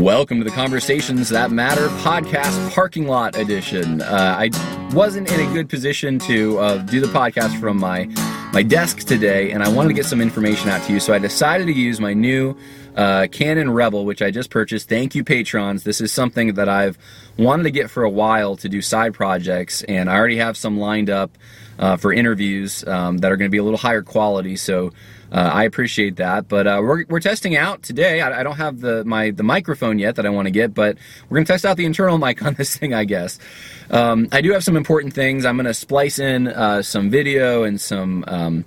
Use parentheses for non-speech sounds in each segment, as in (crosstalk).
Welcome to the Conversations That Matter podcast parking lot edition. Uh, I wasn't in a good position to uh, do the podcast from my my desk today, and I wanted to get some information out to you, so I decided to use my new uh, Canon Rebel, which I just purchased. Thank you, patrons. This is something that I've wanted to get for a while to do side projects, and I already have some lined up uh, for interviews um, that are going to be a little higher quality. So uh, I appreciate that. But uh, we're, we're testing out today. I, I, don't have the my the microphone yet that I want to get, but we're to test out the internal (laughs) mic on this thing, I guess. Um, I do have some important things. I'm to splice in uh, some video and some. Um,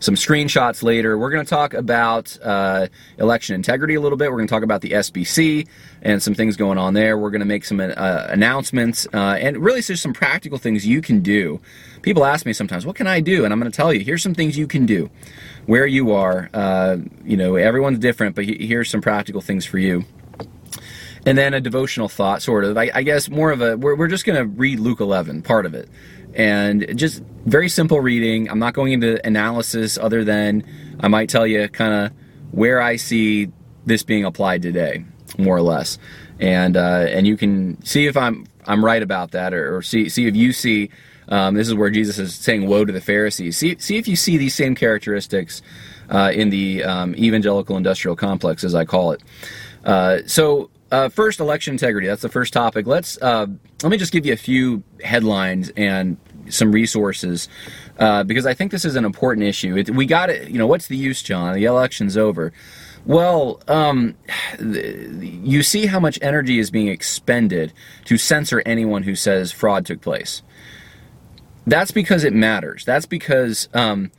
some screenshots later. We're going to talk about uh, election integrity a little bit. We're going to talk about the SBC and some things going on there. We're going to make some uh, announcements uh, and really there's some practical things you can do. People ask me sometimes, "What can I do?" And I'm going to tell you. Here's some things you can do where you are. Uh, you know, everyone's different, but here's some practical things for you. And then a devotional thought, sort of. I, I guess more of a. We're, we're just going to read Luke 11, part of it, and just very simple reading. I'm not going into analysis, other than I might tell you kind of where I see this being applied today, more or less, and uh, and you can see if I'm I'm right about that, or, or see see if you see um, this is where Jesus is saying, "Woe to the Pharisees." See, see if you see these same characteristics uh, in the um, evangelical industrial complex, as I call it. Uh, so, uh, first, election integrity. That's the first topic. Let's uh, let me just give you a few headlines and some resources uh, because I think this is an important issue. It, we got it. You know, what's the use, John? The election's over. Well, um, you see how much energy is being expended to censor anyone who says fraud took place. That's because it matters. That's because um,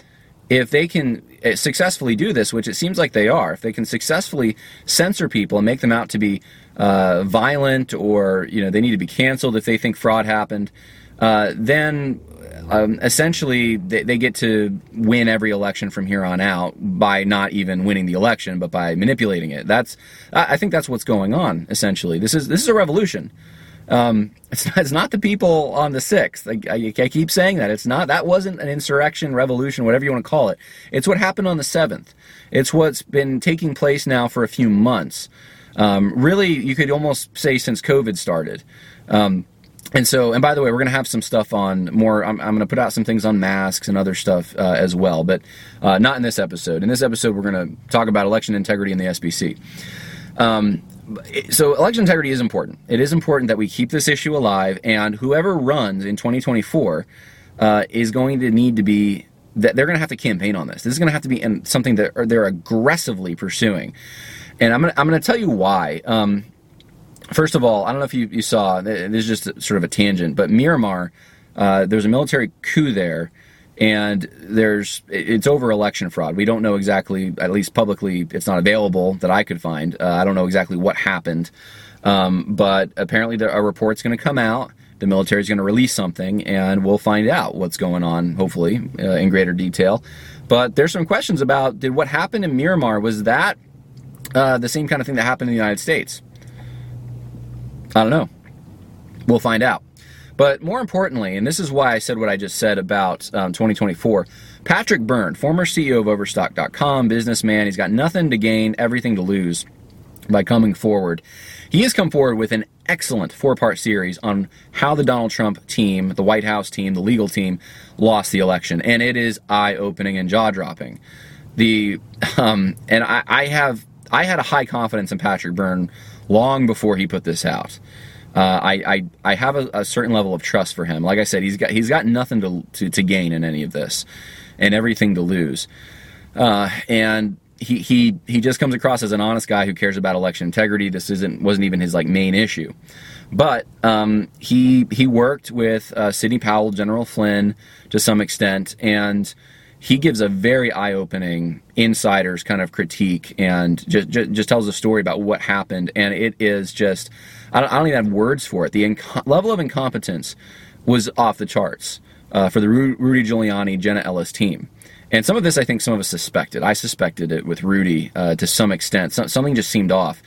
if they can successfully do this, which it seems like they are, if they can successfully censor people and make them out to be uh, violent or you know they need to be canceled if they think fraud happened, uh, then um, essentially they, they, get to win every election from here on out by not even winning the election, but by manipulating it. That's I think that's what's going on. Essentially, this is this is a revolution. Um, it's, not, it's not the people on the 6th. I, I, I, keep saying that. It's not, that wasn't an insurrection, revolution, whatever you want to call it. It's what happened on the 7th. It's what's been taking place now for a few months. Um, really, you could almost say since COVID started. Um, and so, and by the way, we're going to have some stuff on more. I'm, I'm going to put out some things on masks and other stuff uh, as well, but uh, not in this episode. In this episode, we're going to talk about election integrity in the SBC. Um, so election integrity is important. It is important that we keep this issue alive, and whoever runs in 2024 uh, is going to need to be that they're going to have to campaign on this. This is going to have to be in something that they're aggressively pursuing, and I'm going to, I'm to tell you why. Um, first of all, I don't know if you, you saw this is just sort of a tangent, but Myanmar, uh, there's a military coup there and there's it's over election fraud. We don't know exactly, at least publicly, it's not available that I could find. Uh, I don't know exactly what happened, um, but apparently there, a report's going to come out. The military is going to release something, and we'll find out what's going on, hopefully, uh, in greater detail. But there's some questions about did what happened in Myanmar was that uh, the same kind of thing that happened in the United States? I don't know. We'll find out. But more importantly, and this is why I said what I just said about um, 2024, Patrick Byrne, former CEO of Overstock.com, businessman, he's got nothing to gain, everything to lose by coming forward. He has come forward with an excellent four part series on how the Donald Trump team, the White House team, the legal team, lost the election. And it is eye opening and jaw dropping. The um, and I, I have I had a high confidence in Patrick Byrne long before he put this out. Uh, I, I I have a, a, certain level of trust for him. Like I said, he's got he's got nothing to to, to gain in any of this, and everything to lose. Uh, and he he he just comes across as an honest guy who cares about election integrity. This isn't wasn't even his like main issue, but um, he he worked with uh, Sidney Powell, General Flynn to some extent, and he gives a very eye-opening insider's kind of critique and just, just, just tells a story about what happened. And it is just i don't, I don't even have words for it. The level of incompetence was off the charts uh, for the Ru- rudy giuliani jenna ellis team. And some of this i think some of us suspected. I suspected it with rudy uh, to some extent. So, something just seemed off.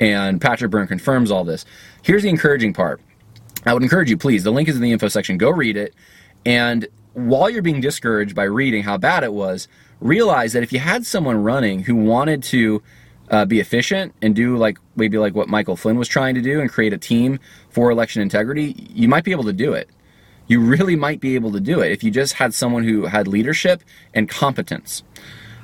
And patrick byrne confirms all this. Here's the encouraging part. I would encourage you please the link is in the info section. Go read it. And while you're being discouraged by reading how bad it was, realize that if you had someone running who wanted to uh, be efficient and do like maybe like what Michael Flynn was trying to do and create a team for election integrity, you might be able to do it. You really might be able to do it if you just had someone who had leadership and competence.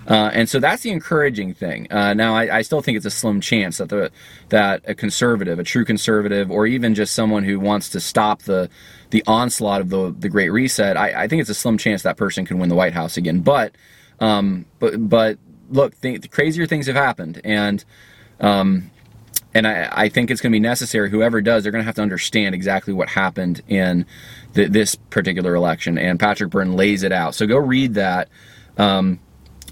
Uh, and so that's the encouraging thing. Uh, now, I, I, still think it's a slim chance that the that a conservative, a true conservative, or even just someone who wants to stop the the onslaught of the the Great Reset, I, I think it's a slim chance that person can win the White House again. But um, but but look, th- crazier things have happened, and um, and I, I think it's going to be necessary. Whoever does, they're going to have to understand exactly what happened in this particular election. And Patrick Byrne lays it out. So go read that, um,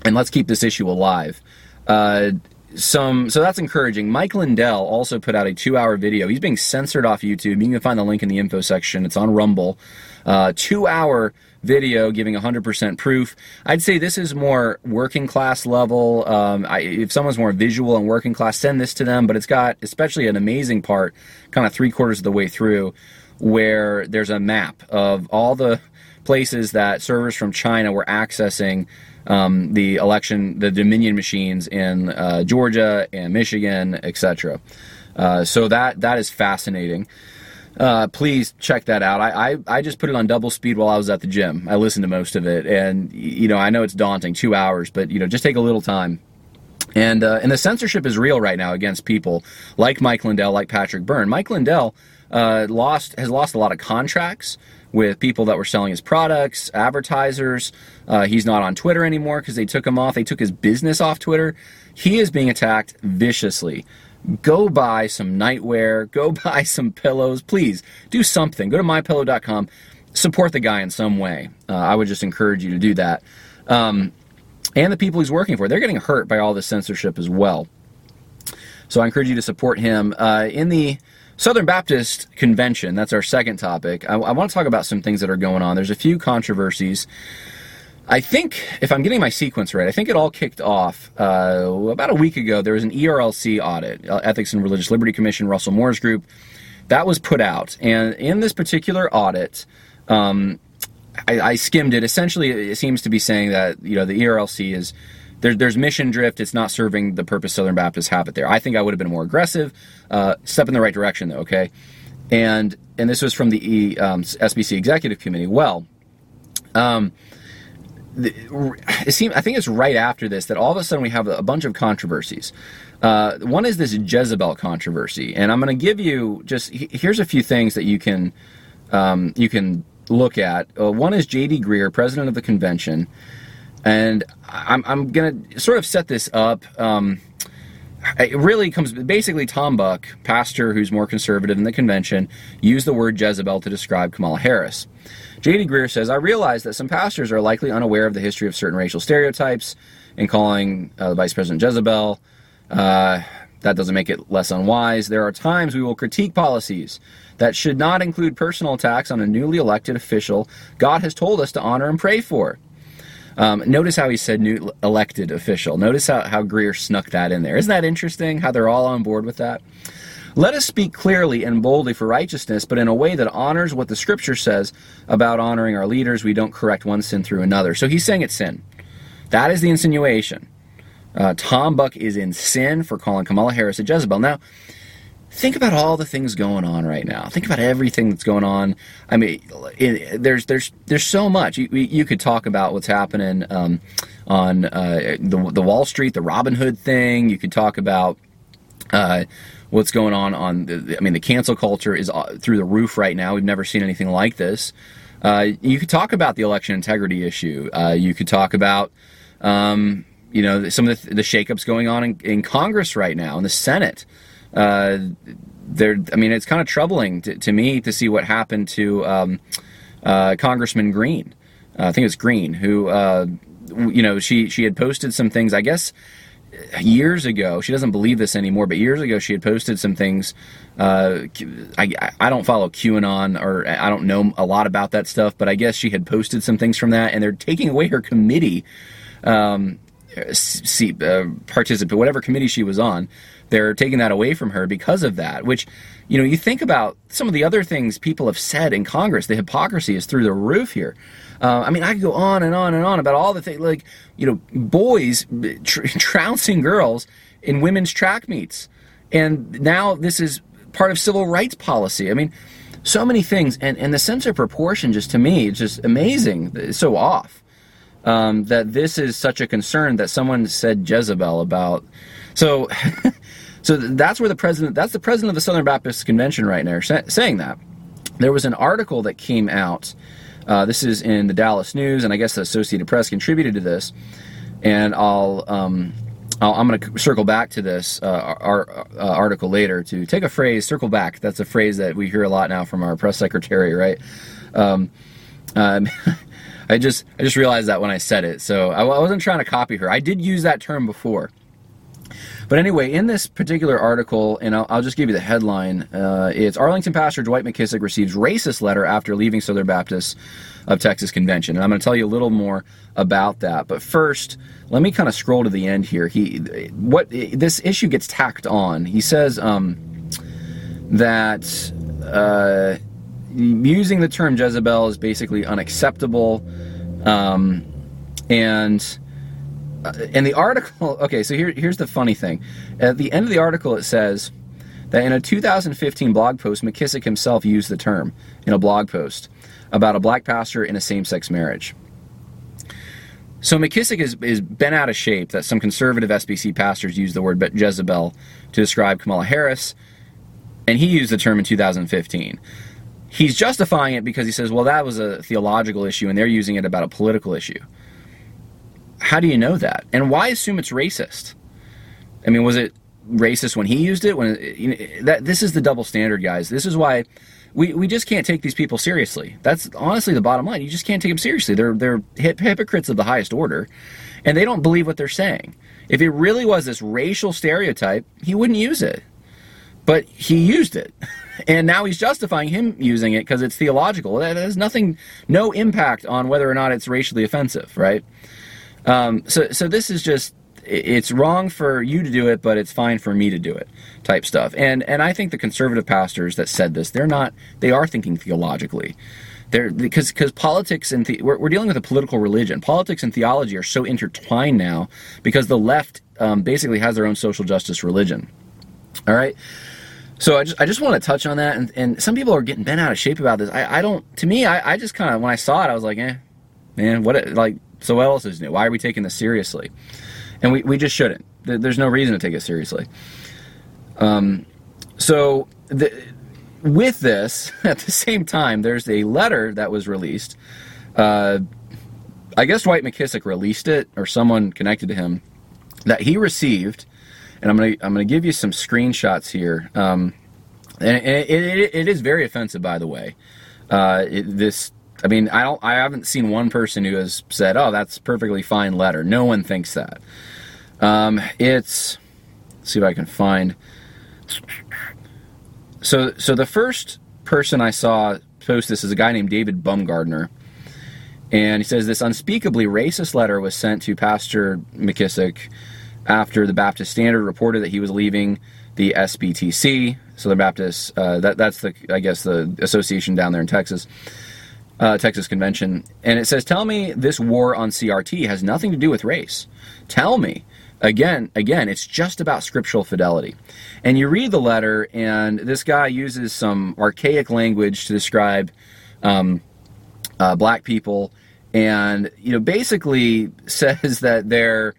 and let's keep this issue alive. Uh, some so that's encouraging. Mike Lindell also put out a two-hour video. He's being censored off YouTube. You can find the link in the info section. It's on Rumble. Uh, two-hour video giving 100% proof. I'd say this is more working class level. Um, I, if someone's more visual and working class, send this to them. But it's got especially an amazing part, kind of three quarters of the way through, where there's a map of all the places that servers from China were accessing um, the election, the Dominion machines in uh, Georgia and Michigan, etc. Uh, so that that is fascinating uh, please check that out. I, I, I just put it on double speed while I was at the gym. I listened to most of it, and you know I know it's daunting, two hours, but you know just take a little time. And uh, and the censorship is real right now against people like Mike Lindell, like Patrick Byrne. Mike Lindell uh, lost has lost a lot of contracts with people that were selling his products, advertisers. Uh, he's not on Twitter anymore because they took him off. They took his business off Twitter. He is being attacked viciously go buy some nightwear, (laughs) go buy some pillows. Please do something. Go to mypillow.com. Support the guy in some way. Uh, I would just encourage you to do that. Um, and the people he's working for, they're getting hurt by all this censorship as well. So I encourage you to support him. Uh, in the Southern Baptist Convention, that's our second topic, I, I want to talk about some things that are going on. There's a few controversies. I think, if I'm getting my sequence right, I think it all kicked off uh, about a week ago. There was an ERLC audit, uh, Ethics and Religious Liberty Commission, Russell Moore's group, that was put out. And in this particular audit, um, I, I, skimmed it. Essentially, it seems to be saying that you know the ERLC is there, there's mission drift. It's not serving the purpose Southern Baptists have it there. I think I would have been more aggressive. Uh, step in the right direction, though. Okay, and and this was from the um, SBC Executive Committee. Well. Um, it seems I think it's right after this that all of a sudden we have a bunch of controversies. Uh, one is this Jezebel controversy, and I'm going to give you just here's a few things that you can um, you can look at. Uh, one is J.D. Greear, president of the convention, and I'm, I'm going to sort of set this up. Um, it really comes basically Tom Buck, pastor who's more conservative in the convention, used the word Jezebel to describe Kamala Harris. J.D. Greear says, I realize that some pastors are likely unaware of the history of certain racial stereotypes in calling uh, Vice President Jezebel. Uh, that doesn't make it less unwise. There are times we will critique policies that should not include personal attacks on a newly elected official God has told us to honor and pray for. Um, notice how he said new elected official. Notice how, how Greear snuck that in there. Isn't that interesting how they're all on board with that? Let us speak clearly and boldly for righteousness, but in a way that honors what the scripture says about honoring our leaders. We don't correct one sin through another. So he's saying it's sin. That is the insinuation. Uh, Tom Buck is in sin for calling Kamala Harris a Jezebel. Now, think about all the things going on right now. Think about everything that's going on. I mean, it, there's there's there's so much. You, you could talk about what's happening um, on uh, the the Wall Street, the Robinhood thing. You could talk about. Uh, what's going on on the, I mean the cancel culture is uh, through the roof right now. We've never seen anything like this. Uh, you could talk about the election integrity issue. Uh, you could talk about um, you know some of the, the shakeups going on in, in, Congress right now in the Senate. Uh, there, I mean, it's kind of troubling to, to, me to see what happened to um, uh, Congressman Greene. Uh, I think it's Greene who you know she she had posted some things. I guess years ago, she doesn't believe this anymore, but years ago she had posted some things. Uh, I, I don't follow QAnon or I don't know a lot about that stuff, but I guess she had posted some things from that, and they're taking away her committee um, seat, uh, participant, whatever committee she was on. They're taking that away from her because of that, which, you know, you think about some of the other things people have said in Congress, the hypocrisy is through the roof here. Uh, I mean, I could go on and on and on about all the things, like, you know, boys tr- (laughs) trouncing girls in women's track meets. And now this is part of civil rights policy. I mean, so many things. And, and the sense of proportion, just to me, is just amazing. It's so off. Um, that this is such a concern that someone said Jezebel about. So, (laughs) so that's where the president, that's the president of the Southern Baptist Convention right now saying that. There was an article that came out. Uh, this is in the Dallas News, and I guess the Associated Press contributed to this. And I'll um, i am going to circle back to this uh, our, uh, article later to take a phrase, circle back. That's a phrase that we hear a lot now from our press secretary, right? Um, um, (laughs) I just I just realized that when I said it, so I, I wasn't trying to copy her. I did use that term before. But anyway, in this particular article, and I'll, I'll just give you the headline, uh, it's Arlington pastor Dwight McKissic receives racist letter after leaving Southern Baptist of Texas Convention. And I'm going to tell you a little more about that. But first, let me kind of scroll to the end here. He, what this issue gets tacked on. He says um, that uh, using the term Jezebel is basically unacceptable, um, and uh, in the article, (laughs) okay, so here, here's the funny thing. At the end of the article, it says that in a 2015 blog post, McKissic himself used the term in a blog post about a black pastor in a same sex marriage. So McKissic is, is bent out of shape that some conservative SBC pastors use the word Jezebel to describe Kamala Harris, and he used the term in 2015. He's justifying it because he says, well, that was a theological issue, and they're using it about a political issue. How do you know that? And why assume it's racist? I mean, was it racist when he used it? When you know, that this is the double standard, guys. This is why we, we just can't take these people seriously. That's honestly the bottom line. You just can't take them seriously. They're they're hypocrites of the highest order, and they don't believe what they're saying. If it really was this racial stereotype, he wouldn't use it. But he used it. (laughs) And now he's justifying him using it because it's theological. That has nothing, no impact on whether or not it's racially offensive, right? Um, so, so this is just it's wrong for you to do it, but it's fine for me to do it, type stuff. And and I think the conservative pastors that said this, they're not, they are thinking theologically. They're because because politics and the, we're, we're dealing with a political religion. Politics and theology are so intertwined now because the left um, basically has their own social justice religion. All right. So I just I just want to touch on that, and, and some people are getting bent out of shape about this. I, I don't. To me, I, I just kind of when I saw it, I was like, eh, man, what like so what else is new? Why are we taking this seriously? And we, we just shouldn't. There's no reason to take it seriously. Um, so the, with this, (laughs) at the same time, there's a letter that was released. Uh, I guess Dwight McKissic released it, or someone connected to him, that he received. And I'm gonna I'm gonna give you some screenshots here. Um, and it, it, it is very offensive, by the way. Uh, it, this I mean, I don't. I haven't seen one person who has said, "Oh, that's perfectly fine letter." No one thinks that. Um, it's. see if I can find. So, so the first person I saw post this is a guy named David Bumgardner, and he says this unspeakably racist letter was sent to Pastor McKissic after the Baptist Standard reported that he was leaving the SBTC, so the Baptist. Uh, that that's the I guess the association down there in Texas uh, Texas Convention, and it says, "Tell me this war on CRT has nothing to do with race. Tell me." Again, again, it's just about scriptural fidelity. And you read the letter, and this guy uses some archaic language to describe um, uh, black people, and you know, basically (laughs) says that they're.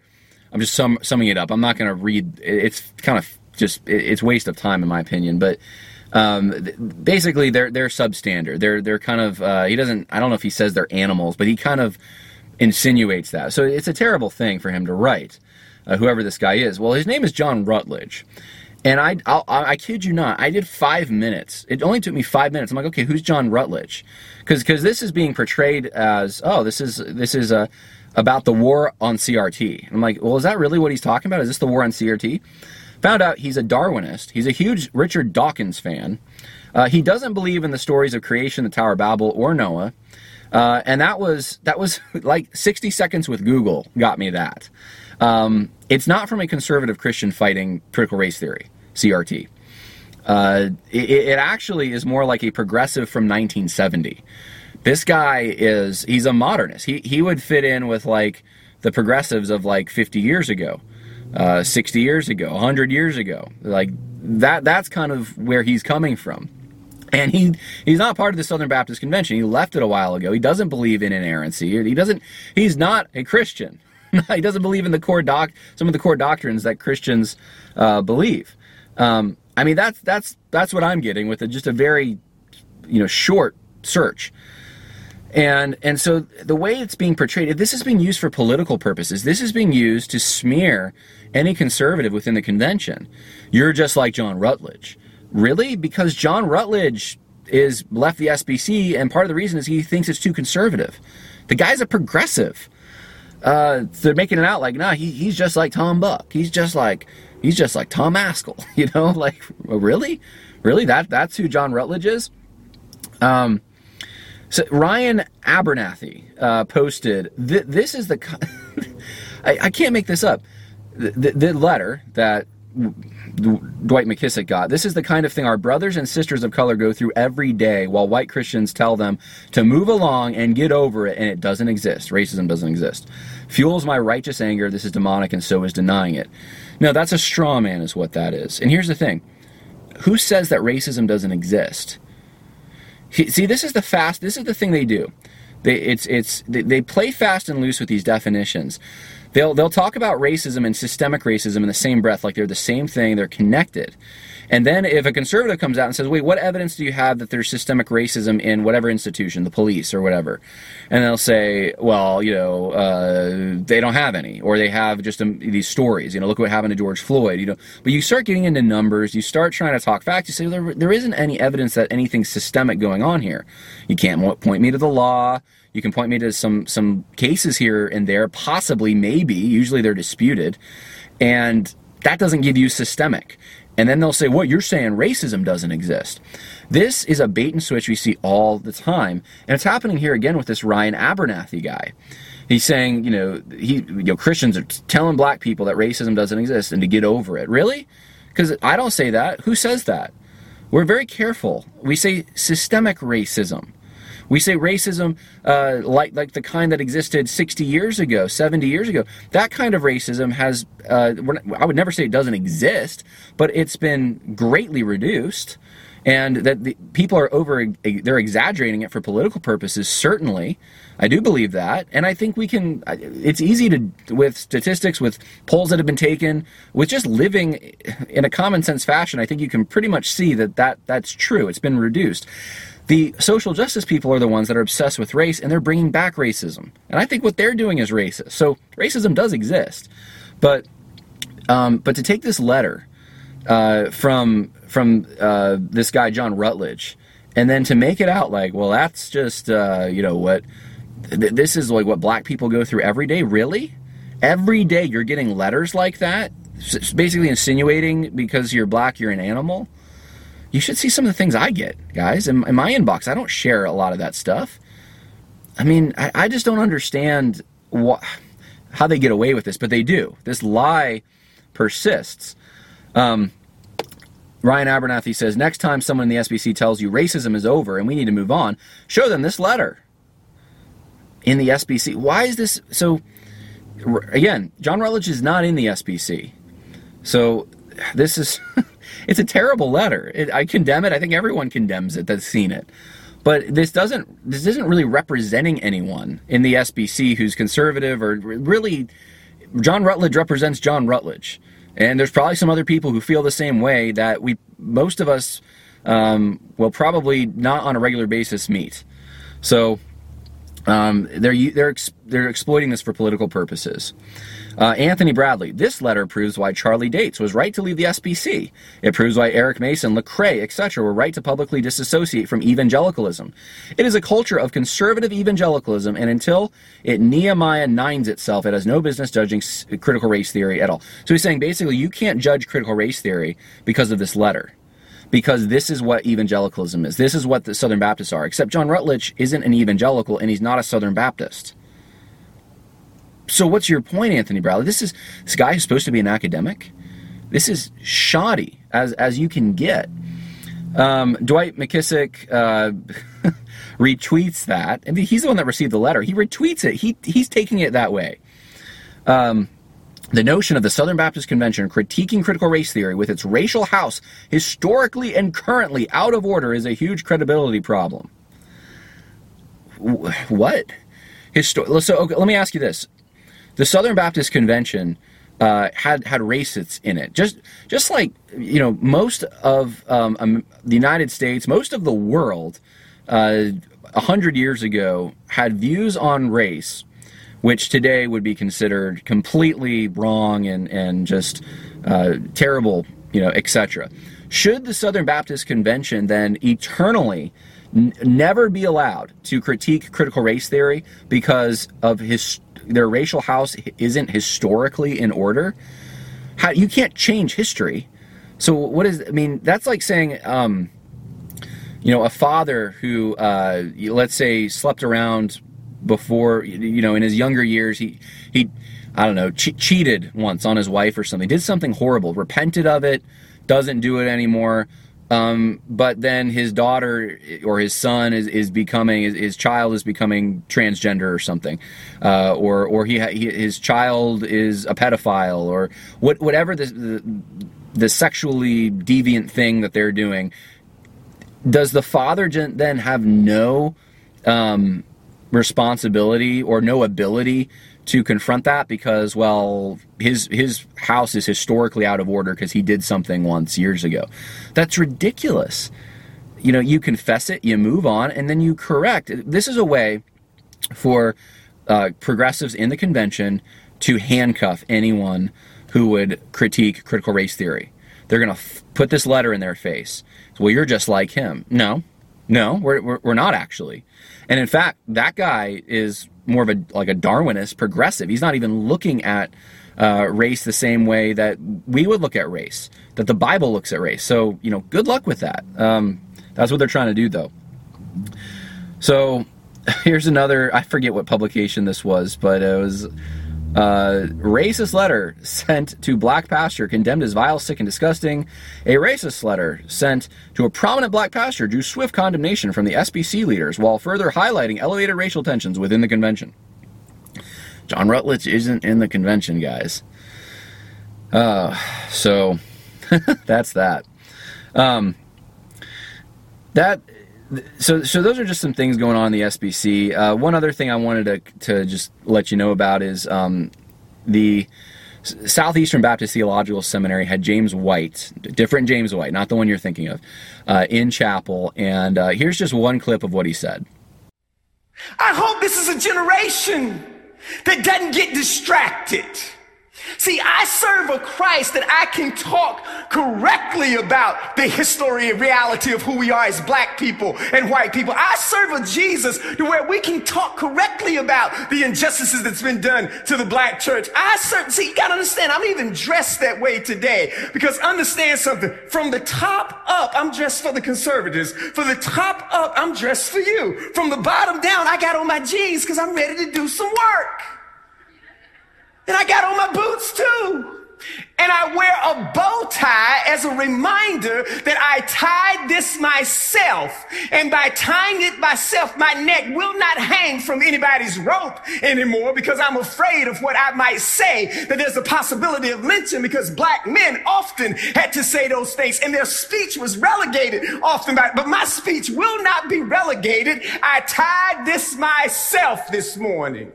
I'm just sum, summing it up. I'm not going to read. It's kind of just it's waste of time in my opinion, but um, basically they're they're substandard. They're they're kind of uh, he doesn't I don't know if he says they're animals, but he kind of insinuates that. So it's a terrible thing for him to write. Uh, whoever this guy is. Well, his name is John Rutledge. And I, I'll, I kid you not, I did five minutes. It only took me five minutes. I'm like, okay, who's John Rutledge? Because this is being portrayed as, oh, this is this is a about the war on CRT. I'm like, well, is that really what he's talking about? Is this the war on CRT? Found out he's a Darwinist. He's a huge Richard Dawkins fan. Uh, he doesn't believe in the stories of creation, the Tower of Babel, or Noah. Uh, and that was that was (laughs) like 60 seconds with Google got me that. Um, it's not from a conservative Christian fighting critical race theory, CRT. Uh, it, it, actually is more like a progressive from 1970. This guy is he's a modernist. He he would fit in with like the progressives of like 50 years ago. uh, 60 years ago, 100 years ago. Like that, that's kind of where he's coming from. And he he's not part of the Southern Baptist Convention. He left it a while ago. He doesn't believe in inerrancy. He doesn't. He's not a Christian. (laughs) he doesn't believe in the core doc some of the core doctrines that Christians uh, believe. Um, I mean that's that's that's what I'm getting with a, just a very you know short search. And and so the way it's being portrayed, this is being used for political purposes. This is being used to smear any conservative within the convention. You're just like John Rutledge. Really? Because John Rutledge is left the SBC, and part of the reason is he thinks it's too conservative. The guy's a progressive. Uh, they're making it out like, nah, he, he's just like Tom Buck. He's just like he's just like Tom Ascol. (laughs) You know, (laughs) like really, really that that's who John Rutledge is. Um, so Ryan Abernathy uh, posted. Th- this is the. (laughs) I, I, can't make this up. The, the letter that Dwight McKissic got. This is the kind of thing our brothers and sisters of color go through every day while white Christians tell them to move along and get over it, and it doesn't exist. Racism doesn't exist. Fuels my righteous anger. This is demonic, and so is denying it. No, that's a straw man, is what that is. And here's the thing who says that racism doesn't exist? See, this is the fast, this is the thing they do. They, it's, it's, they play fast and loose with these definitions. They'll they'll talk about racism and systemic racism in the same breath, like they're the same thing, they're connected. And then if a conservative comes out and says, "Wait, what evidence do you have that there's systemic racism in whatever institution, the police or whatever?" and they'll say, "Well, you know, uh, they don't have any, or they have just um, these stories. You know, look what happened to George Floyd. You know." But you start getting into numbers, you start trying to talk facts. You say there, there isn't any evidence that anything systemic going on here. You can't point me to the law. You can point me to some some cases here and there, possibly, maybe. Usually they're disputed, and that doesn't give you systemic. And then they'll say, "What you're saying? Racism doesn't exist." This is a bait and switch we see all the time, and it's happening here again with this Ryan Abernathy guy. He's saying, you know, he, you know, Christians are telling black people that racism doesn't exist and to get over it. Really? Because I don't say that. Who says that? We're very careful. We say systemic racism. We say racism uh, like like the kind that existed 60 years ago, 70 years ago. That kind of racism has uh, I would never say it doesn't exist, but it's been greatly reduced and that the people are over they're exaggerating it for political purposes certainly i do believe that and i think we can it's easy to with statistics with polls that have been taken with just living in a common sense fashion i think you can pretty much see that, that that's true it's been reduced the social justice people are the ones that are obsessed with race and they're bringing back racism. And I think what they're doing is racist. So racism does exist. But um, but to take this letter uh, from from uh, this guy John Rutledge and then to make it out like, well, that's just uh, you know what th- this is like what black people go through every day. Really, every day you're getting letters like that, basically insinuating because you're black you're an animal you should see some of the things I get, guys. In, in my inbox, I don't share a lot of that stuff. I mean, I, I just don't understand how they get away with this, but they do. This lie persists. Um, Ryan Abernathy says next time someone in the SBC tells you racism is over and we need to move on, show them this letter in the SBC. Why is this so? Again, John Rutledge is not in the SBC, so this is (laughs) it's a terrible letter. It, I condemn it. I think everyone condemns it that's seen it. But this doesn't this isn't really representing anyone in the SBC who's conservative or really John Rutledge represents John Rutledge. And there's probably some other people who feel the same way that we most of us um, will probably not on a regular basis meet. So um, they're they're they're exploiting this for political purposes. Uh, Anthony Bradley. This letter proves why Charlie Dates was right to leave the SBC. It proves why Eric Mason, Lecrae, etc. were right to publicly disassociate from evangelicalism. It is a culture of conservative evangelicalism, and until it Nehemiah nines itself, it has no business judging critical race theory at all. So he's saying basically you can't judge critical race theory because of this letter because this is what evangelicalism is. This is what the Southern Baptists are. Except John Rutledge isn't an evangelical and he's not a Southern Baptist. So what's your point, Anthony Bradley? This is this guy who's supposed to be an academic. This is shoddy as as you can get. Um, Dwight McKissic uh, (laughs) retweets that. I mean, he's the one that received the letter. He retweets it. He he's taking it that way. Um, the notion of the Southern Baptist Convention critiquing critical race theory with its racial house historically and currently out of order is a huge credibility problem. What? Histo- so okay, let me ask you this: the Southern Baptist Convention uh, had had racists in it, just just like you know most of um, um, the United States, most of the world, uh, a uh, hundred years ago had views on race which today would be considered completely wrong and, and just uh, terrible, you know, etc. Should the Southern Baptist Convention then eternally n- never be allowed to critique critical race theory because of his their racial house isn't historically in order? How you can't change history. So what is I mean? That's like saying. Um, you know, a father who, uh, let's say, slept around before you know in his younger years he he I don't know che- cheated once on his wife or something did something horrible repented of it doesn't do it anymore. Um, but then his daughter or his son is, is becoming his, his child is becoming transgender or something. Uh, or or he, he, his child is a pedophile or what whatever the, the the sexually deviant thing that they're doing. Does the father then have no um, responsibility or no ability to confront that because well his his house is historically out of order because he did something once years ago. That's ridiculous. You know you confess it you move on and then you correct. This is a way for uh, progressives in the convention to handcuff anyone who would critique critical race theory. They're going to f- put this letter in their face. Well you're just like him. No. No we're, we're, we're not actually and in fact, that guy is more of a like a Darwinist progressive. He's not even looking at uh, race the same way that we would look at race, that the Bible looks at race. So you know, good luck with that. Um, that's what they're trying to do, though. So (laughs) here's another. I forget what publication this was, but it was uh, racist letter sent to black pastor condemned as vile, sick, and disgusting. A racist letter sent to a prominent black pastor drew swift condemnation from the SBC leaders while further highlighting elevated racial tensions within the convention. John Rutledge isn't in the convention, guys. Uh, so (laughs) that's that. Um, that so so those are just some things going on in the SBC. Uh, one other thing I wanted to to just let you know about is um, the Southeastern Baptist Theological Seminary had James White, different James White, not the one you're thinking of, uh, in chapel. And uh, here's just one clip of what he said. I hope this is a generation that doesn't get distracted See, I serve a Christ that I can talk correctly about the history and reality of who we are as black people and white people. I serve a Jesus to where we can talk correctly about the injustices that's been done to the black church. I serve, see, you gotta understand, I'm even dressed that way today because understand something. From the top up, I'm dressed for the conservatives. For the top up, I'm dressed for you. From the bottom down, I got on my jeans because I'm ready to do some work. And I got on my boots too. And I wear a bow tie as a reminder that I tied this myself. And by tying it myself, my neck will not hang from anybody's rope anymore because I'm afraid of what I might say, that there's a possibility of lynching because black men often had to say those things and their speech was relegated often by, but my speech will not be relegated. I tied this myself this morning.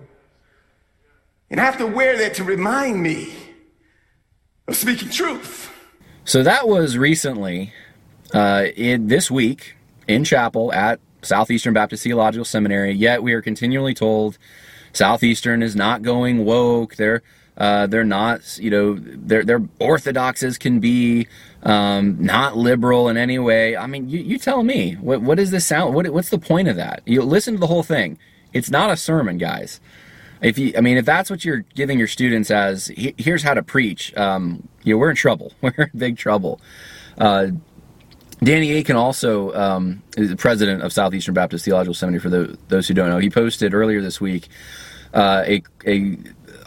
And I have to wear that to remind me of speaking truth. So that was recently, uh, in this week, in chapel at Southeastern Baptist Theological Seminary. Yet we are continually told Southeastern is not going woke. They're uh, they're not, you know, they're they're orthodox as can be, um, not liberal in any way. I mean, you, you tell me what what does this sound? What what's the point of that? You listen to the whole thing. It's not a sermon, guys if you, I mean, if that's what you're giving your students as, here's how to preach, um, you know, we're in trouble. (laughs) We're in big trouble. Uh, Danny Akin also um, is the president of Southeastern Baptist Theological Seminary. For the, those who don't know, he posted earlier this week uh, a, a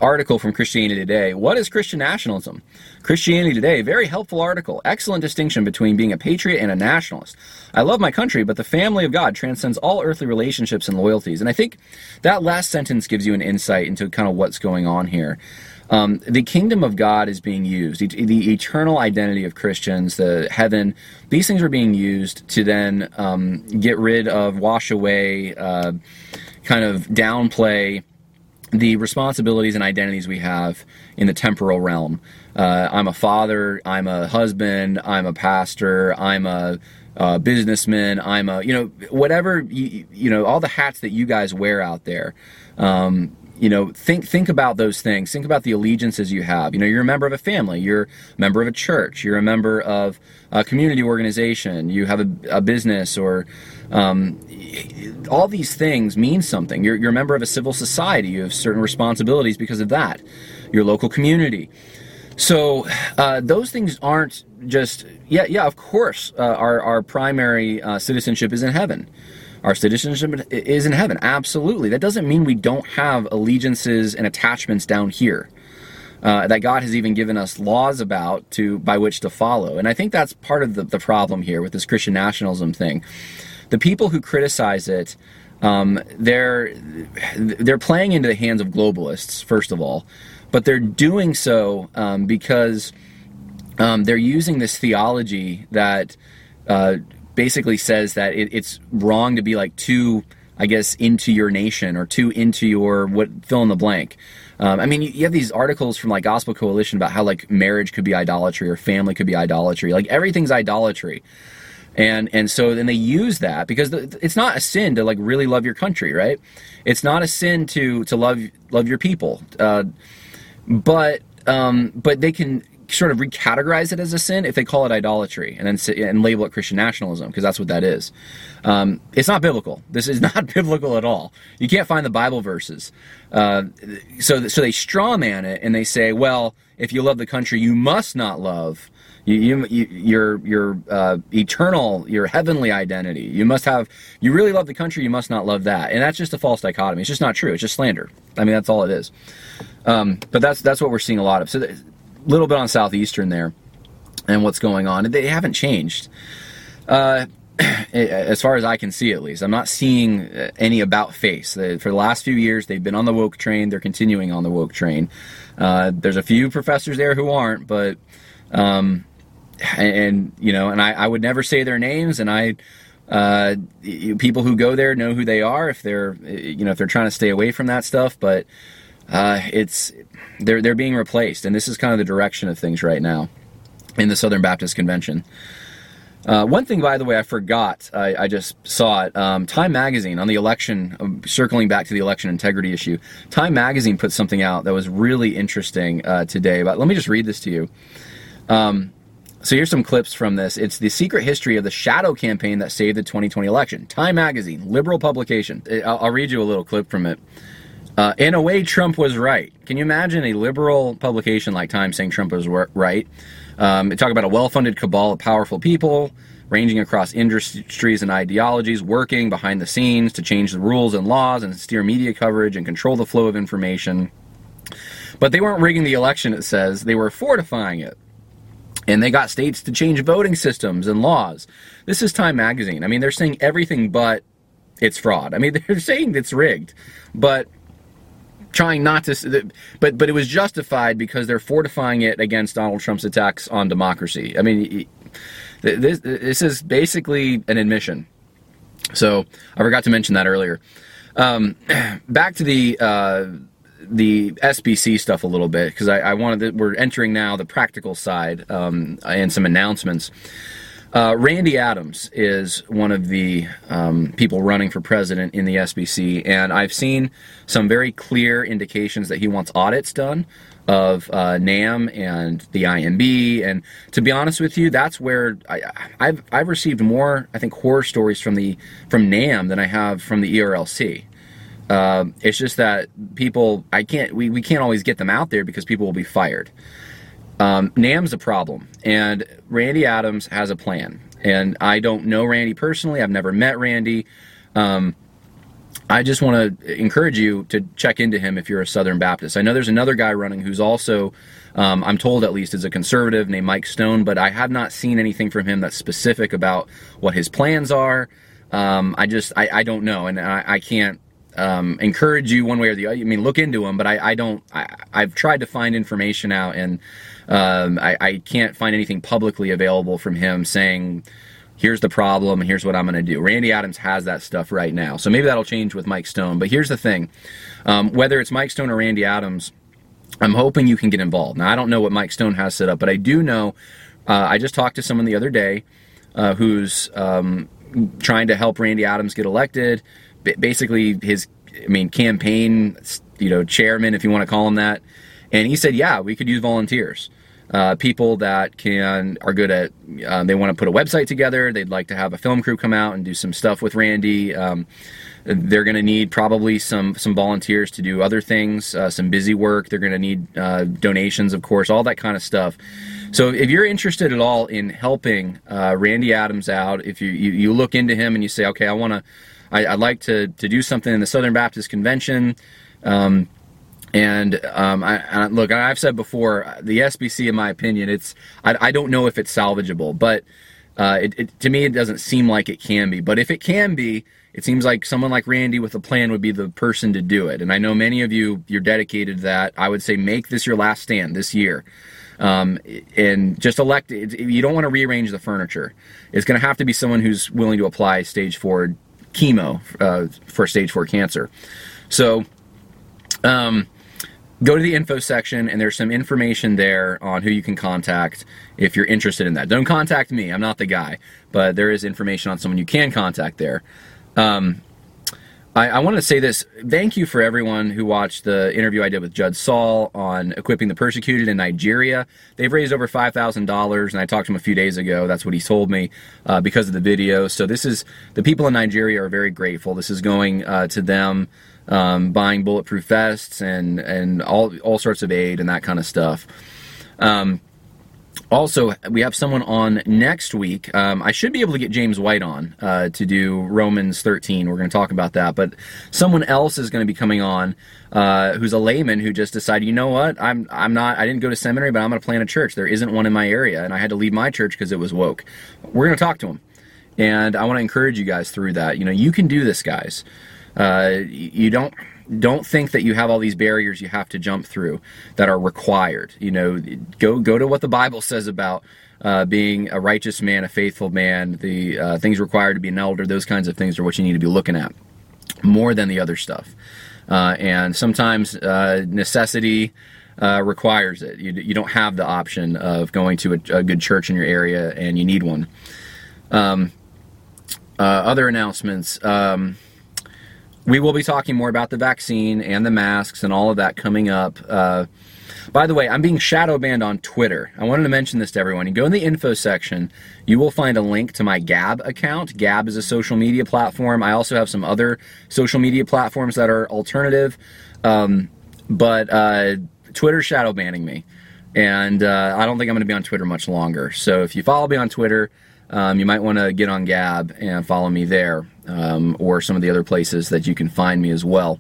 article from Christianity Today. What is Christian nationalism? Christianity Today, very helpful article. Excellent distinction between being a patriot and a nationalist. I love my country, but the family of God transcends all earthly relationships and loyalties. And I think that last sentence gives you an insight into kind of what's going on here. um, the kingdom of God is being used. The eternal identity of Christians, the heaven, these things are being used to then um, get rid of, wash away, uh, kind of downplay the responsibilities and identities we have in the temporal realm. Uh, I'm a father, I'm a husband, I'm a pastor, I'm a uh, businessman, I'm a, you know, whatever, you, you know, all the hats that you guys wear out there. Um, you know think think about those things think about the allegiances you have you know you're a member of a family you're a member of a church you're a member of a community organization you have a, a business or um, all these things mean something you're, you're a member of a civil society you have certain responsibilities because of that your local community so uh, those things aren't just yeah yeah of course uh, our, our primary uh, citizenship is in heaven our citizenship is in heaven. Absolutely. That doesn't mean we don't have allegiances and attachments down here. Uh, that God has even given us laws about to by which to follow. And I think that's part of the, the problem here with this Christian nationalism thing. The people who criticize it, um, they're they're playing into the hands of globalists, first of all, but they're doing so um, because um, they're using this theology that uh, basically says that it, it's wrong to be like too, I guess, into your nation or too into your what fill in the blank. Um, I mean, you, you, have these articles from like Gospel Coalition about how like marriage could be idolatry or family could be idolatry. Like everything's idolatry. And and so then they use that because it's not a sin to like really love your country, right? It's not a sin to to love love your people, uh, but um, but they can sort of recategorize it as a sin if they call it idolatry and then and label it Christian nationalism because that's what that is. Um, it's not biblical. This is (laughs) not biblical at all. You can't find the Bible verses. Uh, so so they straw man it and they say, well, if you love the country, you must not love. You, you, you, your your uh, eternal, your heavenly identity. You must have. You really love the country. You must not love that, and that's just a false dichotomy. It's just not true. It's just slander. I mean, that's all it is. Um, but that's that's what we're seeing a lot of. So a little bit on Southeastern there and what's going on. They haven't changed. Uh, (clears throat) as far as I can see, at least, I'm not seeing uh, any about face. For the last few years, they've been on the woke train. They're continuing on the woke train. Uh, there's a few professors there who aren't, but, um, and, you know, and I, I, would never say their names, and I, uh, people who go there know who they are if they're, you know, if they're trying to stay away from that stuff, but uh, it's they're they're being replaced, and this is kind of the direction of things right now in the Southern Baptist Convention. Uh, one thing, by the way, I forgot. I, I just saw it. Um, Time Magazine on the election, um, circling back to the election integrity issue. Time Magazine put something out that was really interesting uh, today. But let me just read this to you. Um, so here's some clips from this. It's the secret history of the shadow campaign that saved the 2020 election. Time Magazine, liberal publication. I'll, I'll read you a little clip from it. Uh, in a way, Trump was right. Can you imagine a liberal publication like Time saying Trump was right? Um, talk about a well-funded cabal of powerful people ranging across industries and ideologies, working behind the scenes to change the rules and laws and steer media coverage and control the flow of information. But they weren't rigging the election, it says. They were fortifying it. And they got states to change voting systems and laws. This is Time Magazine. I mean, they're saying everything but it's fraud. I mean, (laughs) they're saying it's rigged. But trying not to but but it was justified because they're fortifying it against Donald Trump's attacks on democracy. I mean this this is basically an admission. So I forgot to mention that earlier. Um, (clears throat) back to the uh, the SBC stuff a little bit because I, I, wanted to, we're entering now the practical side um, and some announcements. Uh, Randy Adams is one of the um, people running for president in the SBC, and I've seen some very clear indications that he wants audits done of uh, NAMB and the IMB. And to be honest with you, that's where I, have I've received more, I think, horror stories from the from NAMB than I have from the ERLC. Uh, it's just that people, I can't, we, we can't always get them out there because people will be fired. Um, NAMB's a problem, and Randy Adams has a plan. And I don't know Randy personally. I've never met Randy. Um, I just want to encourage you to check into him if you're a Southern Baptist. I know there's another guy running who's also, um, I'm told at least, is a conservative named Mike Stone, but I have not seen anything from him that's specific about what his plans are. Um, I just, I, I, don't know, and I, I can't um, encourage you one way or the other. I mean, look into them, but I, I don't. I, have tried to find information out, and um, I, I, can't find anything publicly available from him saying, "Here's the problem, here's what I'm going to do." Randy Adams has that stuff right now, so maybe that'll change with Mike Stone. But here's the thing: um, whether it's Mike Stone or Randy Adams, I'm hoping you can get involved. Now, I don't know what Mike Stone has set up, but I do know. Uh, I just talked to someone the other day uh, who's um, trying to help Randy Adams get elected basically his, I mean, campaign, you know, chairman, if you want to call him that. And he said, yeah, we could use volunteers. Uh, people that can are good at uh, they want to put a website together they'd like to have a film crew come out and do some stuff with randy um, they're going to need probably some some volunteers to do other things uh, some busy work they're going to need uh, donations of course all that kind of stuff so if you're interested at all in helping uh, randy adams out if you, you, you look into him and you say okay i want to I, would like to, to do something in the Southern Baptist Convention. Um, and um, I, I, look, I've said before, the SBC, in my opinion, it's I, I don't know if it's salvageable, but uh, it, it, to me, it doesn't seem like it can be. But if it can be, it seems like someone like Randy with a plan would be the person to do it. And I know many of you, you're dedicated to that. I would say make this your last stand this year. Um, and just elect. You don't want to rearrange the furniture. It's going to have to be someone who's willing to apply stage four chemo uh, for stage four cancer. So, um, go to the info section and there's some information there on who you can contact if you're interested in that. Don't contact me, I'm not the guy, but there is information on someone you can contact there. Um, I, I want to say this. Thank you for everyone who watched the interview I did with Judd Saul on equipping the persecuted in Nigeria. They've raised over five thousand dollars, and I talked to him a few days ago. That's what he told me uh, because of the video. So this is the people in Nigeria are very grateful. This is going uh, to them. Um, buying bulletproof vests and and all all sorts of aid and that kind of stuff. Um, also, we have someone on next week. Um, I should be able to get James White on uh, to do Romans 13. We're going to talk about that. But someone else is going to be coming on uh, who's a layman who just decided, you know what, I'm I'm not I didn't go to seminary, but I'm going to plant a church. There isn't one in my area, and I had to leave my church because it was woke. We're going to talk to him, and I want to encourage you guys through that. You know, you can do this, guys. Uh, you don't don't think that you have all these barriers you have to jump through that are required. You know, go go to what the Bible says about uh, being a righteous man, a faithful man, the uh, things required to be an elder. Those kinds of things are what you need to be looking at more than the other stuff. Uh, and sometimes uh, necessity uh, requires it. You, you, don't have the option of going to a, a, good church in your area, and you need one. Um, uh, other announcements. Um, we will be talking more about the vaccine and the masks and all of that coming up. Uh, by the way, I'm being shadow banned on Twitter. I wanted to mention this to everyone. You go in the info section, you will find a link to my Gab account. Gab is a social media platform. I also have some other social media platforms that are alternative, um, but uh, Twitter's shadow banning me, and uh, I don't think I'm going to be on Twitter much longer. So if you follow me on Twitter, um, you might want to get on Gab and follow me there um, or some of the other places that you can find me as well.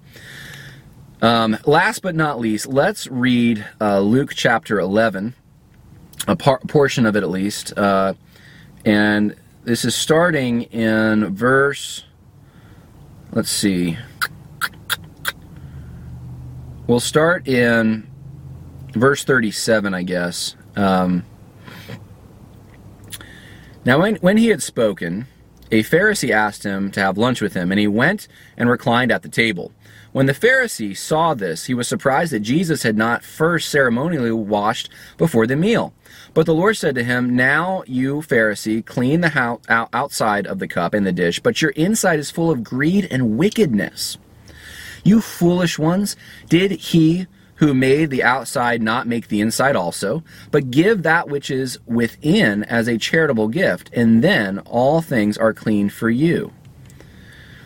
Um, last but not least, let's read uh, Luke chapter 11, a par- portion of it at least. Uh, and this is starting in verse, let's see. We'll start in verse 37, I guess. Um, now, when, when he had spoken, a Pharisee asked him to have lunch with him, and he went and reclined at the table. When the Pharisee saw this, he was surprised that Jesus had not first ceremonially washed before the meal. But the Lord said to him, Now you, Pharisee, clean the house, outside of the cup and the dish, but your inside is full of greed and wickedness. You foolish ones, did he who made the outside not make the inside also, but give that which is within as a charitable gift, and then all things are clean for you.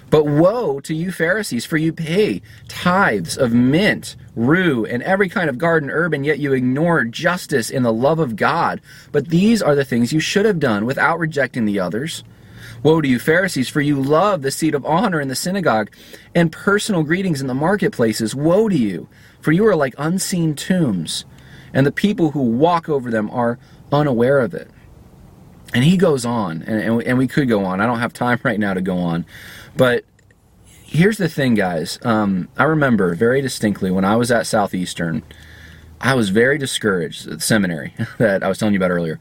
But woe to you, Pharisees, for you pay tithes of mint, rue, and every kind of garden herb, and yet you ignore justice in the love of God. But these are the things you should have done without rejecting the others. Woe to you, Pharisees, for you love the seat of honor in the synagogue and personal greetings in the marketplaces. Woe to you, for you are like unseen tombs, and the people who walk over them are unaware of it. And he goes on, and, and, we could go on. I don't have time (laughs) right now to go on. But here's the thing, guys. Um, I remember very distinctly when I was at Southeastern, I was very discouraged at the seminary (laughs) that I was telling you about earlier.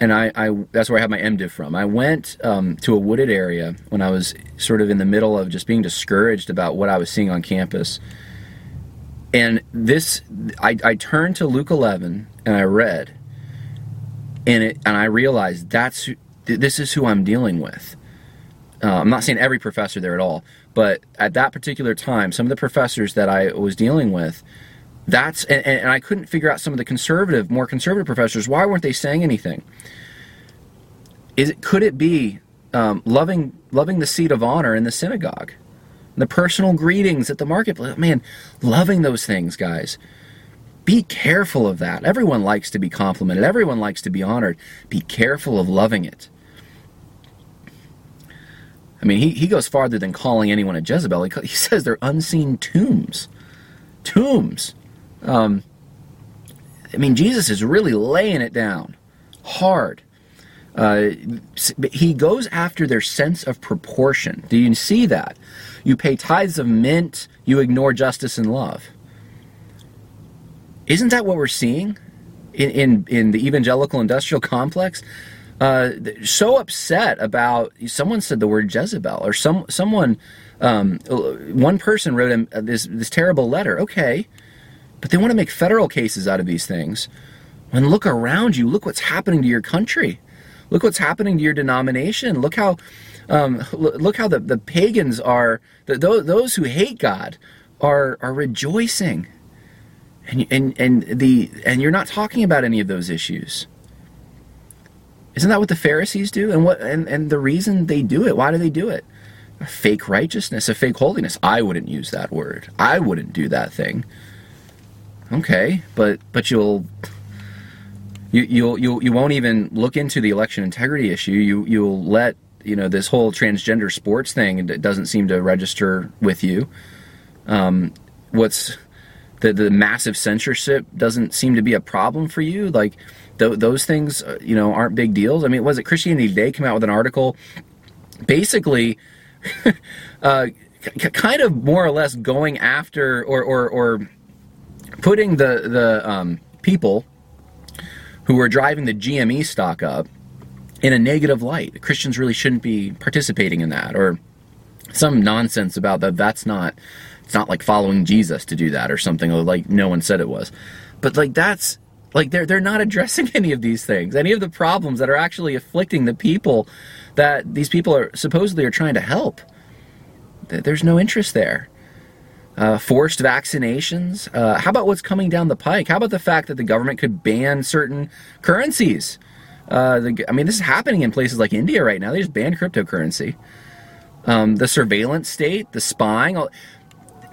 And I, I that's where I have my MDiv from. I went um, to a wooded area when I was sort of in the middle of just being discouraged about what I was seeing on campus. And this, I, I turned to Luke 11 and I read, and it, and I realized that's this is who I'm dealing with. Uh, I'm not saying every professor there at all, but at that particular time, some of the professors that I was dealing with, that's and, and I couldn't figure out some of the conservative, more conservative professors. Why weren't they saying anything? Is it could it be um, loving loving the seat of honor in the synagogue, the personal greetings at the marketplace? Man, loving those things, guys. Be careful of that. Everyone likes to be complimented. Everyone likes to be honored. Be careful of loving it. I mean, he, he goes farther than calling anyone a Jezebel. He, he says they're unseen tombs. Tombs. Um, I mean, Jesus is really laying it down hard. Uh, he goes after their sense of proportion. Do you see that? You pay tithes of mint, you ignore justice and love. Isn't that what we're seeing in, in, in the evangelical industrial (laughs) complex? uh, so upset about someone said the word Jezebel or some someone um, one person wrote him uh, this this terrible letter. Okay, but they want to make federal cases out of these things. When look around you, look what's happening to your country. Look what's happening to your denomination. Look how um, look how the, the pagans are the, those, those who hate God are are rejoicing. And, and and the and you're not talking about any of those issues. Isn't that what the Pharisees do? And what and, and the reason they do it, why do they do it? A fake righteousness, a fake holiness. I wouldn't use that word. I wouldn't do that thing. Okay, but but you'll you you'll you you won't even look into the election integrity issue. You you'll let you know this whole transgender sports thing doesn't seem to register with you. Um, what's the the massive censorship doesn't seem to be a problem for you. Like th- those things, uh, you know, aren't big deals. I mean, was it Christianity Today came out with an article, basically, (laughs) uh, c- kind of more or less going after or or, or putting the the um, people who were driving the GME stock up in a negative light. Christians really shouldn't be participating in that, or some nonsense about that. That's not. It's not like following Jesus to do that, or something like no one said it was. But like that's like they're they're not (laughs) addressing any of these things, any of the problems that are actually afflicting the people that these people are supposedly are trying to help. There's no interest there. Uh, forced vaccinations. Uh, how about what's coming down the pike? How about the fact that the government could ban certain currencies? Uh, the, I mean, this is happening in places like India right now. They just banned cryptocurrency. Um, the surveillance state, the spying. All,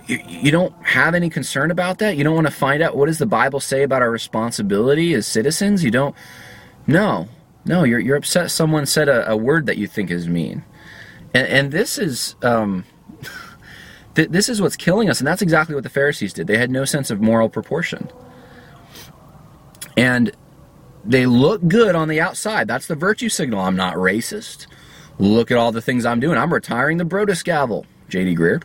you, you don't have any concern about that? You don't want to find out what does the Bible say about our responsibility as citizens? You don't. No, no. You're you're upset. Someone said a, a word that you think is mean, and, and this is. Um, (laughs) th- this is what's killing us, and that's exactly what the Pharisees did. They had no sense of moral proportion. And they look good on the outside. That's the virtue signal. I'm not racist. Look at all the things I'm doing. I'm retiring the Broadus gavel, J.D. Greear.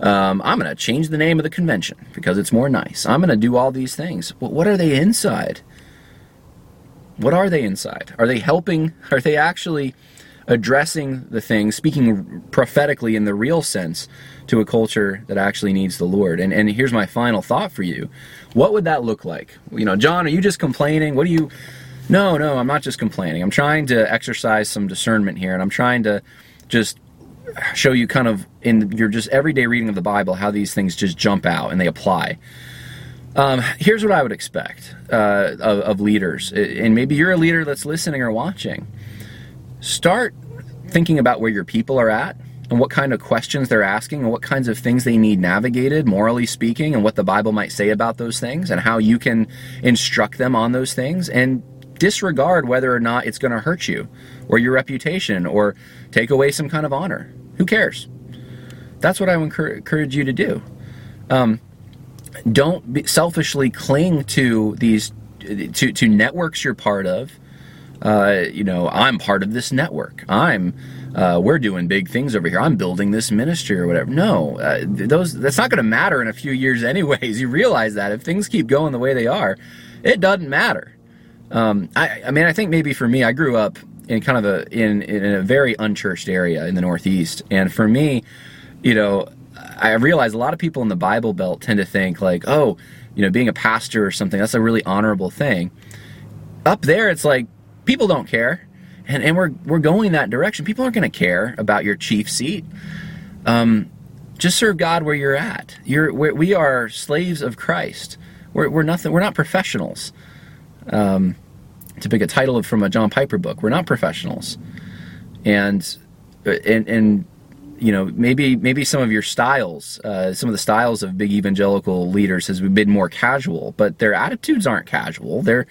Um, I'm going to change the name of the convention because it's more nice. I'm going to do all these things. Well, what are they inside? What are they inside? Are they helping? (laughs) Are they actually addressing the things, speaking prophetically in the real sense to a culture that actually needs the Lord? And, and here's my final thought for you. What would that look like? You know, John, are you just complaining? What do you. No, no, I'm not just complaining. I'm trying to exercise some discernment here, and I'm trying to just show you kind of in your just everyday reading of the Bible how these things just jump out and they apply. Um, here's what I would expect uh, of, of leaders, and maybe you're a leader that's listening or watching. Start thinking about where your people are at and what kind of questions they're asking and what kinds of things they need navigated, morally speaking, and what the Bible might say about those things and how you can instruct them on those things and disregard whether or not it's going to hurt you or your reputation or take away some kind of honor. Who cares? That's what I would encourage you to do. Um, don't selfishly cling to these to, to networks you're part of, uh, you know, I'm part of this network. I'm uh, we're doing big things over here. I'm building this ministry or whatever. No, uh, those that's not going to matter in a few years, (laughs) anyways. You realize that if things keep going the way they are, it doesn't matter. Um, I, I mean, I think maybe for me, I grew up in kind of a in in a very unchurched area in the Northeast, and for me, you know, I realize a lot of people in the Bible Belt tend to think like, oh, you know, being a pastor or something that's a really honorable thing. Up there, it's like people don't care and and we're we're going that direction. People aren't going to care about your chief seat. Um, just serve God where you're at. You're we are slaves of Christ. We're we're nothing. We're not professionals. Um, to pick a title from a John Piper book, we're not professionals. And and and you know maybe maybe some of your styles, uh, some of the styles of big evangelical leaders has been more casual, but their attitudes aren't casual. They're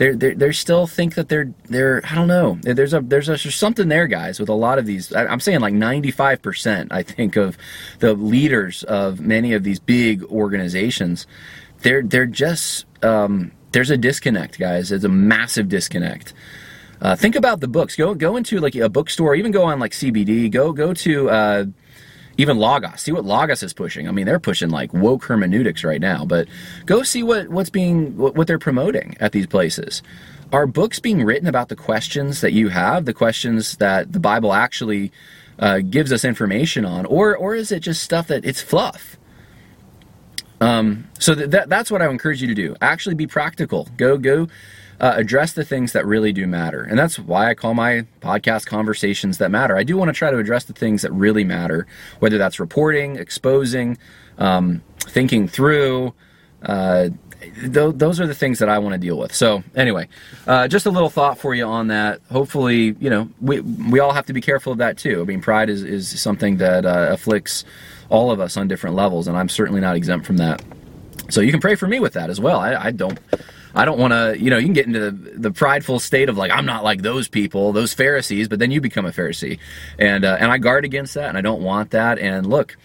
they they they still think that they're they're I don't know. There's a there's a there's something there, guys, with a lot of these. I'm saying like 95 percent. I think of the leaders of many of these big organizations. They're they're just um, there's a disconnect, guys. There's a massive disconnect. Uh, think about the books. Go go into like a bookstore. Even go on like CBD. Go go to uh, even Logos. See what Logos is pushing. I mean, they're pushing like woke hermeneutics right now. But go see what what's being what, what they're promoting at these places. Are books being written about the questions that you have, the questions that the Bible actually uh, gives us information on, or or is it just stuff that it's fluff? Um, so that, that's what I would encourage you to do. Actually, be practical. Go go uh, address the things that really do matter. And that's why I call my podcast Conversations That Matter. I do want to try to address the things that really matter, whether that's reporting, exposing, um, thinking through. Uh, th- those are the things that I want to deal with. So anyway, uh, just a little thought for you on that. Hopefully, you know, we we all have to be careful of that too. I mean, pride is is something that uh, afflicts all of us on different levels, and I'm certainly not exempt from that. So you can pray for me with that as well. I, I don't I don't want to, you know, you can get into the, the, prideful state of like, I'm not like those people, those Pharisees, but then you become a Pharisee. And, uh, and I guard against that and I don't want that. And look,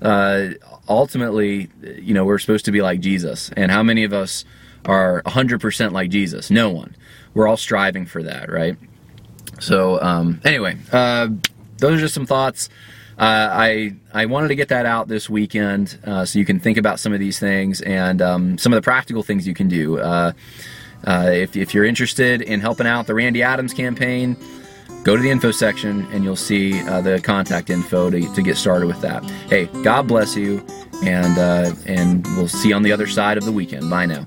uh, ultimately, you know, we're supposed to be like Jesus. And how many of us are 100% like Jesus? No one. We're all striving for that, right? So, um, anyway, uh, those are just some thoughts. Uh, I I wanted to get that out this weekend uh, so you can think about some of these things and um, some of the practical things you can do. Uh, uh, if, if you're interested in helping out the Randy Adams campaign, go to the info section and you'll see uh, the contact info to, to get started with that. Hey, God bless you, and and we'll see you on the other side of the weekend. Bye now.